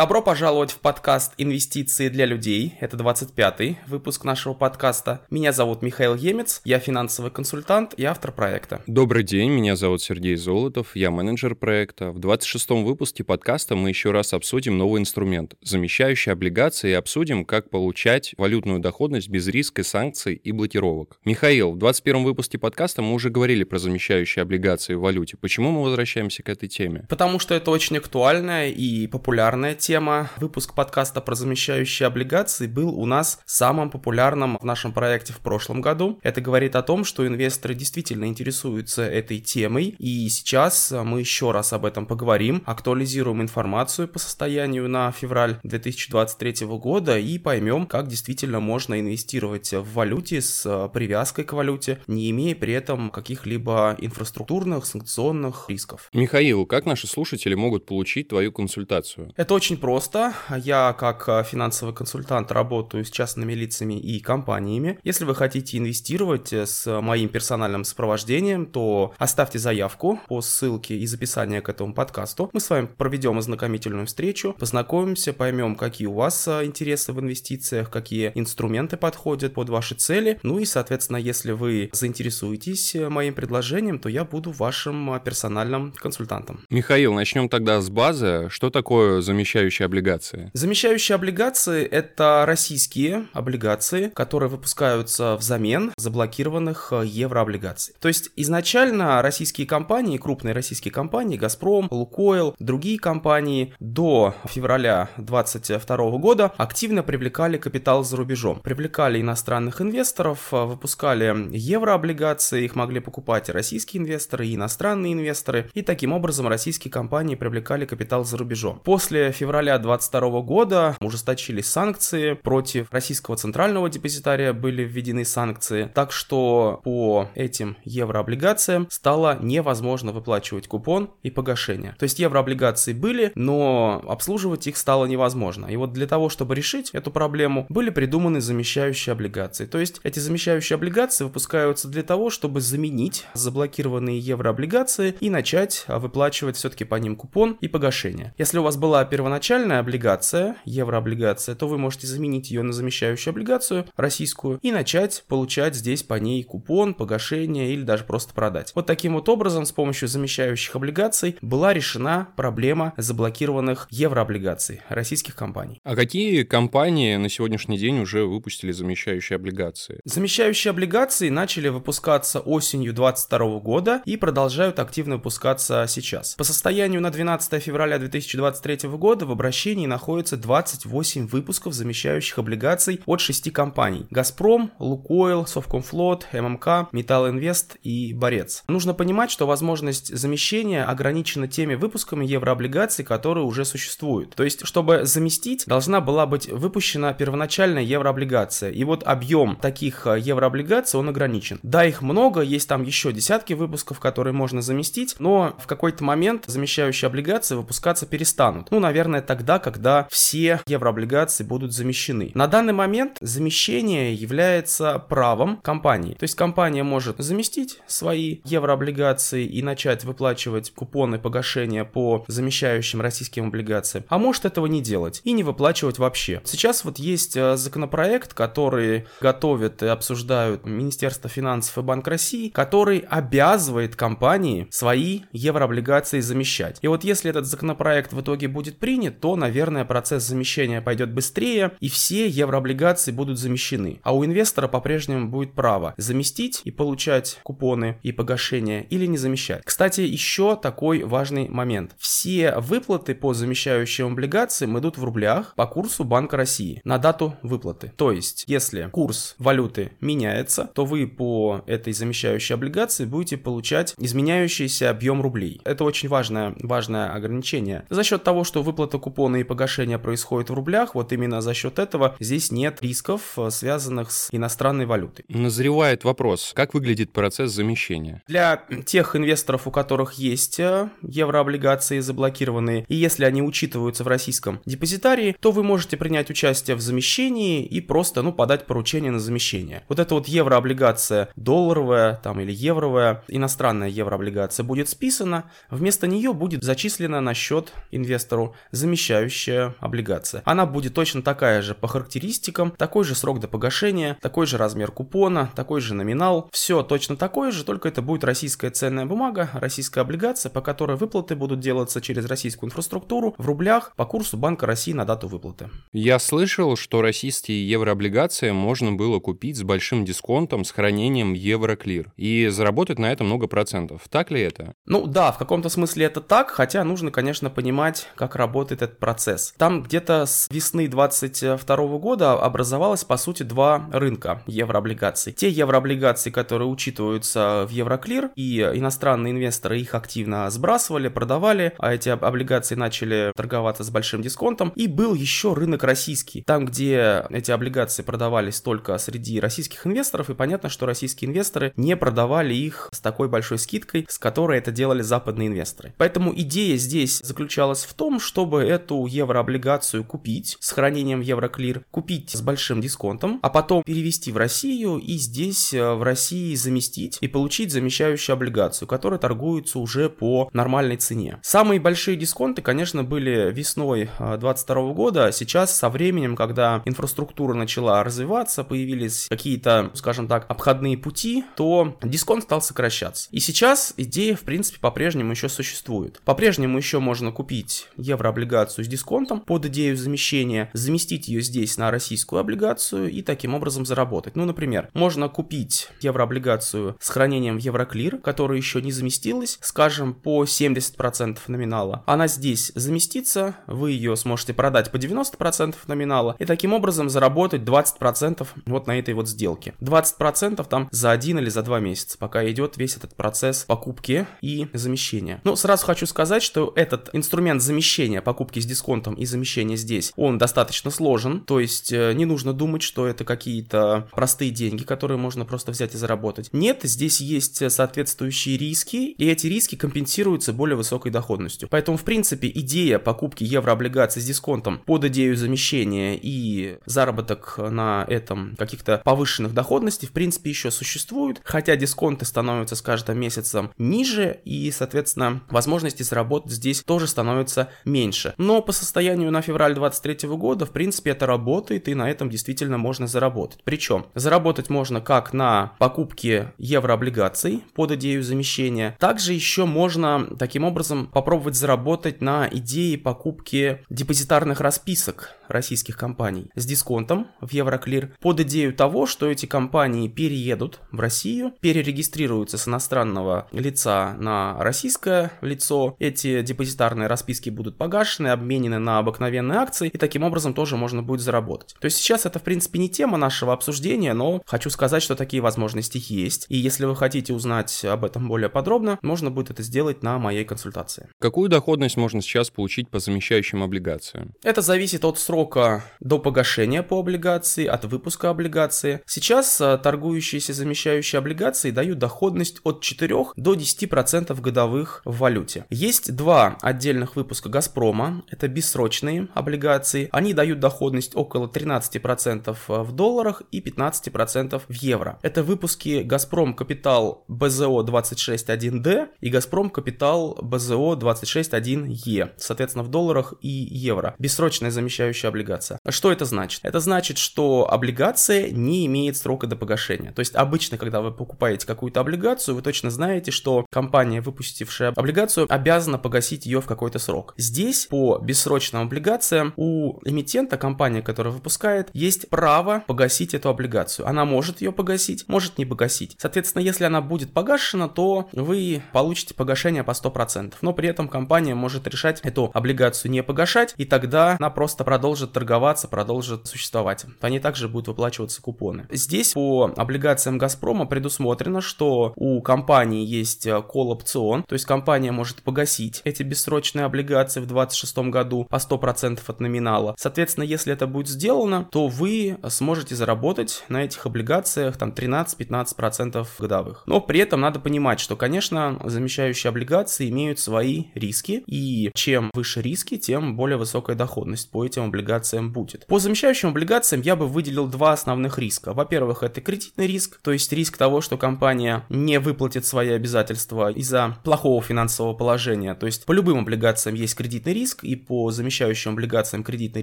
Добро пожаловать в подкаст «Инвестиции для людей». Это 25-й выпуск нашего подкаста. Меня зовут Михаил Емец, я финансовый консультант и автор проекта. Добрый день, меня зовут Сергей Золотов, я менеджер проекта. В 26-м выпуске подкаста мы еще раз обсудим новый инструмент – замещающие облигации и обсудим, как получать валютную доходность без риска санкций и блокировок. Михаил, в 21-м выпуске подкаста мы уже говорили про замещающие облигации в валюте. Почему мы возвращаемся к этой теме? Потому что это очень актуальная и популярная тема. Выпуск подкаста про замещающие облигации был у нас самым популярным в нашем проекте в прошлом году. Это говорит о том, что инвесторы действительно интересуются этой темой, и сейчас мы еще раз об этом поговорим, актуализируем информацию по состоянию на февраль 2023 года и поймем, как действительно можно инвестировать в валюте с привязкой к валюте, не имея при этом каких-либо инфраструктурных, санкционных рисков. Михаил, как наши слушатели могут получить твою консультацию? Это очень просто. Я, как э, финансовый консультант, работаю с частными лицами и компаниями. Если вы хотите инвестировать э, с моим персональным сопровождением, то оставьте заявку по ссылке из описания к этому подкасту. Мы с вами проведем ознакомительную встречу, познакомимся, поймем, какие у вас э, интересы в инвестициях, какие инструменты подходят под ваши цели. Ну и, соответственно, если вы заинтересуетесь моим предложением, то я буду вашим персональным консультантом. Михаил, начнем тогда с базы. Что такое замещение замещающие облигации? Замещающие облигации – это российские облигации, которые выпускаются взамен заблокированных э, еврооблигаций. То есть изначально российские компании, крупные российские компании, «Газпром», «Лукойл», другие компании до февраля 2022 года активно привлекали капитал за рубежом. Привлекали иностранных инвесторов, э, выпускали еврооблигации, их могли покупать и российские инвесторы, и иностранные инвесторы, и таким образом российские компании привлекали капитал за рубежом. После февраля 2022 года ужесточились санкции против российского центрального депозитария были введены санкции, так что по этим еврооблигациям стало невозможно выплачивать купон и погашение. То есть еврооблигации были, но обслуживать их стало невозможно. И вот для того, чтобы решить эту проблему, были придуманы замещающие облигации. То есть эти замещающие облигации выпускаются для того, чтобы заменить заблокированные еврооблигации и начать выплачивать все-таки по ним купон и погашение. Если у вас была первоначальная первоначальная облигация, еврооблигация, то вы можете заменить ее на замещающую облигацию российскую и начать получать здесь по ней купон, погашение или даже просто продать. Вот таким вот образом с помощью замещающих облигаций была решена проблема заблокированных еврооблигаций российских компаний. А какие компании на сегодняшний день уже выпустили замещающие облигации? Замещающие облигации начали выпускаться осенью 2022 года и продолжают активно выпускаться сейчас. По состоянию на 12 февраля 2023 года года в обращении находится 28 выпусков замещающих облигаций от 6 компаний. «Газпром», «Лукойл», «Совкомфлот», «ММК», «Металлинвест» и «Борец». Нужно понимать, что возможность замещения ограничена теми выпусками еврооблигаций, которые уже существуют. То есть, чтобы заместить, должна была быть выпущена первоначальная еврооблигация. И вот объем таких э, еврооблигаций, он ограничен. Да, их много, есть там еще десятки выпусков, которые можно заместить, но в какой-то момент замещающие облигации выпускаться перестанут. Ну, наверное, наверное, тогда, когда все еврооблигации будут замещены. На данный момент замещение является правом компании. То есть компания может заместить свои еврооблигации и начать выплачивать купоны погашения по замещающим российским облигациям, а может этого не делать и не выплачивать вообще. Сейчас вот есть э, законопроект, который готовят и обсуждают Министерство финансов и Банк России, который обязывает компании свои еврооблигации замещать. И вот если этот законопроект в итоге будет принят, принят, то, наверное, процесс замещения пойдет быстрее, и все еврооблигации будут замещены. А у инвестора по-прежнему будет право заместить и получать купоны и погашения или не замещать. Кстати, еще такой важный момент. Все выплаты по замещающим облигациям идут в рублях по курсу Банка России на дату выплаты. То есть, если курс валюты меняется, то вы по этой замещающей облигации будете получать изменяющийся объем рублей. Это очень важное, важное ограничение. За счет того, что выплата купона и погашение происходит в рублях, вот именно за счет этого здесь нет рисков, э, связанных с иностранной валютой. Назревает вопрос, как выглядит процесс замещения? Для тех инвесторов, у которых есть э, еврооблигации заблокированные, и если они учитываются в российском депозитарии, то вы можете принять участие в замещении и просто, ну, подать поручение на замещение. Вот эта вот еврооблигация долларовая там или евровая, иностранная еврооблигация будет списана, вместо нее будет зачислена на счет инвестору замещение замещающая облигация. Она будет точно такая же по характеристикам, такой же срок до погашения, такой же размер купона, такой же номинал. Все точно такое же, только это будет российская ценная бумага, российская облигация, по которой выплаты будут делаться через российскую инфраструктуру в рублях по курсу Банка России на дату выплаты. Я слышал, что российские еврооблигации можно было купить с большим дисконтом с хранением Евроклир и заработать на это много процентов. Так ли это? Ну да, в каком-то смысле это так, хотя нужно, конечно, понимать, как работает этот процесс. Там где-то с весны 22 года образовалось, по сути, два рынка еврооблигаций. Те еврооблигации, которые учитываются в Евроклир, и иностранные инвесторы их активно сбрасывали, продавали, а эти облигации начали торговаться с большим дисконтом. И был еще рынок российский, там, где эти облигации продавались только среди российских инвесторов, и понятно, что российские инвесторы не продавали их с такой большой скидкой, с которой это делали западные инвесторы. Поэтому идея здесь заключалась в том, чтобы эту еврооблигацию купить с хранением Евроклир, купить с большим дисконтом, а потом перевести в Россию и здесь э, в России заместить и получить замещающую облигацию, которая торгуется уже по нормальной цене. Самые большие дисконты, конечно, были весной 2022 э, года. Сейчас со временем, когда инфраструктура начала развиваться, появились какие-то, скажем так, обходные пути, то дисконт стал сокращаться. И сейчас идея, в принципе, по-прежнему еще существует. По-прежнему еще можно купить еврооблигацию с дисконтом под идею замещения, заместить ее здесь на российскую облигацию и таким образом заработать. Ну, например, можно купить еврооблигацию с хранением в Евроклир, которая еще не заместилась, скажем, по 70% номинала. Она здесь заместится, вы ее сможете продать по 90% номинала и таким образом заработать 20% вот на этой вот сделке. 20% там за один или за два месяца, пока идет весь этот процесс покупки и замещения. Ну, сразу хочу сказать, что этот инструмент замещения покупки с дисконтом и замещения здесь, он достаточно сложен, то есть э, не нужно думать, что это какие-то простые деньги, которые можно просто взять и заработать. Нет, здесь есть соответствующие риски, и эти риски компенсируются более высокой доходностью. Поэтому, в принципе, идея покупки еврооблигаций с дисконтом под идею замещения и заработок на этом каких-то повышенных доходностей, в принципе, еще существует, хотя дисконты становятся с каждым месяцем ниже, и, соответственно, возможности заработать здесь тоже становятся меньше. Но по состоянию на февраль 2023 года, в принципе, это работает, и на этом действительно можно заработать. Причем, заработать можно как на покупке еврооблигаций под идею замещения, также еще можно таким образом попробовать заработать на идее покупки депозитарных расписок российских компаний с дисконтом в Евроклир под идею того, что эти компании переедут в Россию, перерегистрируются с иностранного лица на российское лицо, эти депозитарные расписки будут погашены, обменены на обыкновенные акции, и таким образом тоже можно будет заработать. То есть сейчас это, в принципе, не тема нашего обсуждения, но хочу сказать, что такие возможности есть, и если вы хотите узнать об этом более подробно, можно будет это сделать на моей консультации. Какую доходность можно сейчас получить по замещающим облигациям? Это зависит от срока до погашения по облигации, от выпуска облигации. Сейчас а, торгующиеся замещающие облигации дают доходность от 4 до 10% годовых в валюте. Есть два отдельных выпуска Газпрома, это бессрочные облигации. Они дают доходность около 13% в долларах и 15% в евро. Это выпуски Газпром Капитал БЗО 261D и Газпром Капитал БЗО 261Е, соответственно, в долларах и евро. Бессрочная замещающая облигация. Что это значит? Это значит, что облигация не имеет срока до погашения. То есть обычно, когда вы покупаете какую-то облигацию, вы точно знаете, что компания, выпустившая облигацию, обязана погасить ее в какой-то срок. Здесь по бессрочным облигациям у эмитента, компания, которая выпускает, есть право погасить эту облигацию. Она может ее погасить, может не погасить. Соответственно, если она будет погашена, то вы получите погашение по 100%. Но при этом компания может решать эту облигацию не погашать, и тогда она просто продолжит торговаться, продолжит существовать. Они также будут выплачиваться купоны. Здесь по облигациям Газпрома предусмотрено, что у компании есть колл-опцион, то есть компания может погасить эти бессрочные облигации в 2026 году по 100% от номинала. Соответственно, если это будет сделано, то вы сможете заработать на этих облигациях там 13-15% годовых. Но при этом надо понимать, что, конечно, замещающие облигации имеют свои риски, и чем выше риски, тем более высокая доходность по этим облигациям будет. По замещающим облигациям я бы выделил два основных риска. Во-первых, это кредитный риск, то есть риск того, что компания не выплатит свои обязательства из-за плохого финансового положения. То есть по любым облигациям есть кредитный риск, риск, и по замещающим облигациям кредитный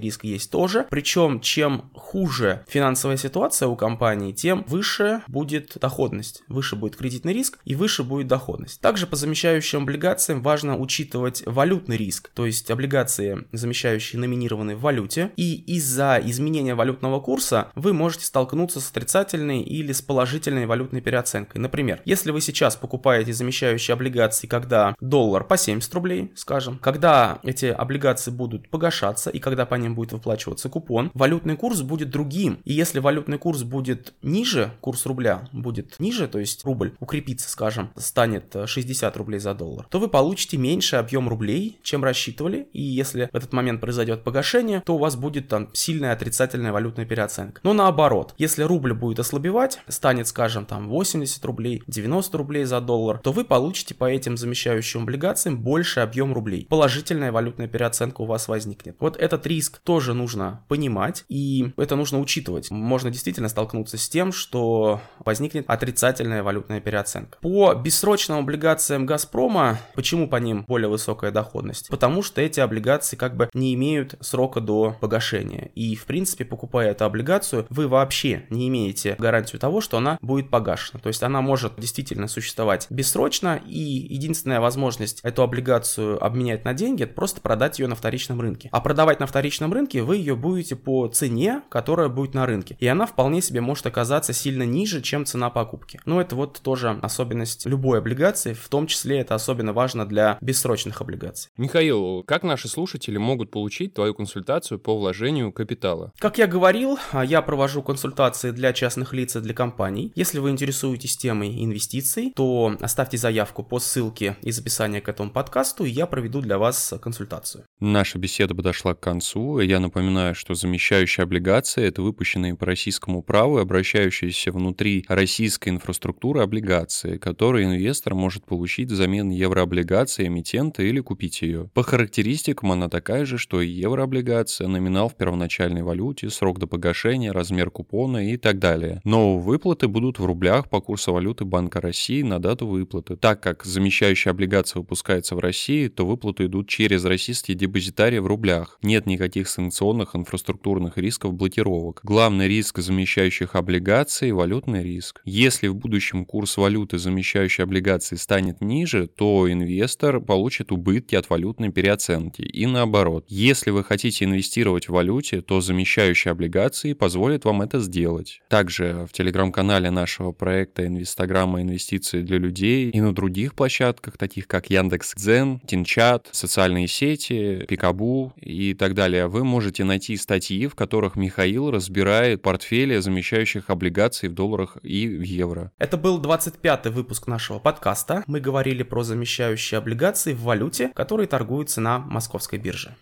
риск есть тоже. Причем, чем хуже финансовая ситуация у компании, тем выше будет доходность, выше будет кредитный риск и выше будет доходность. Также по замещающим облигациям важно учитывать валютный риск, то есть облигации, замещающие номинированные в валюте, и из-за изменения валютного курса вы можете столкнуться с отрицательной или с положительной валютной переоценкой. Например, если вы сейчас покупаете замещающие облигации, когда доллар по 70 рублей, скажем, когда эти облигации будут погашаться и когда по ним будет выплачиваться купон, валютный курс будет другим. И если валютный курс будет ниже, курс рубля будет ниже, то есть рубль укрепится, скажем, станет 60 рублей за доллар, то вы получите меньше объем рублей, чем рассчитывали. И если в этот момент произойдет погашение, то у вас будет там сильная отрицательная валютная переоценка. Но наоборот, если рубль будет ослабевать, станет, скажем, там 80 рублей, 90 рублей за доллар, то вы получите по этим замещающим облигациям больше объем рублей. Положительная валютная переоценка у вас возникнет. Вот этот риск тоже нужно понимать, и это нужно учитывать. Можно действительно столкнуться с тем, что возникнет отрицательная валютная переоценка. По бессрочным облигациям Газпрома, почему по ним более высокая доходность? Потому что эти облигации как бы не имеют срока до погашения. И, в принципе, покупая эту облигацию, вы вообще не имеете гарантию того, что она будет погашена. То есть она может действительно существовать бессрочно, и единственная возможность эту облигацию обменять на деньги, это просто продать ее на вторичном рынке. А продавать на вторичном рынке вы ее будете по цене, которая будет на рынке. И она вполне себе может оказаться сильно ниже, чем цена покупки. Но это вот тоже особенность любой облигации, в том числе это особенно важно для бессрочных облигаций. Михаил, как наши слушатели могут получить твою консультацию по вложению капитала? Как я говорил, я провожу консультации для частных лиц и для компаний. Если вы интересуетесь темой инвестиций, то оставьте заявку по ссылке из описания к этому подкасту, и я проведу для вас консультацию. Наша беседа подошла к концу. Я напоминаю, что замещающие облигации — это выпущенные по российскому праву, обращающиеся внутри российской инфраструктуры облигации, которые инвестор может получить взамен еврооблигации эмитента или купить ее. По характеристикам она такая же, что и еврооблигация, номинал в первоначальной валюте, срок до погашения, размер купона и так далее. Но выплаты будут в рублях по курсу валюты Банка России на дату выплаты. Так как замещающая облигация выпускается в России, то выплаты идут через российские депозитарии в рублях. Нет никаких санкционных инфраструктурных рисков блокировок. Главный риск замещающих облигаций – валютный риск. Если в будущем курс валюты замещающей облигации станет ниже, то инвестор получит убытки от валютной переоценки. И наоборот. Если вы хотите инвестировать в валюте, то замещающие облигации позволят вам это сделать. Также в телеграм-канале нашего проекта Инвестограмма инвестиции для людей и на других площадках, таких как Яндекс.Дзен, Тинчат, социальные сети, Пикабу и так далее, вы можете найти статьи, в которых Михаил разбирает портфели замещающих облигаций в долларах и в евро. Это был 25-й выпуск нашего подкаста. Мы говорили про замещающие облигации в валюте, которые торгуются на московской бирже.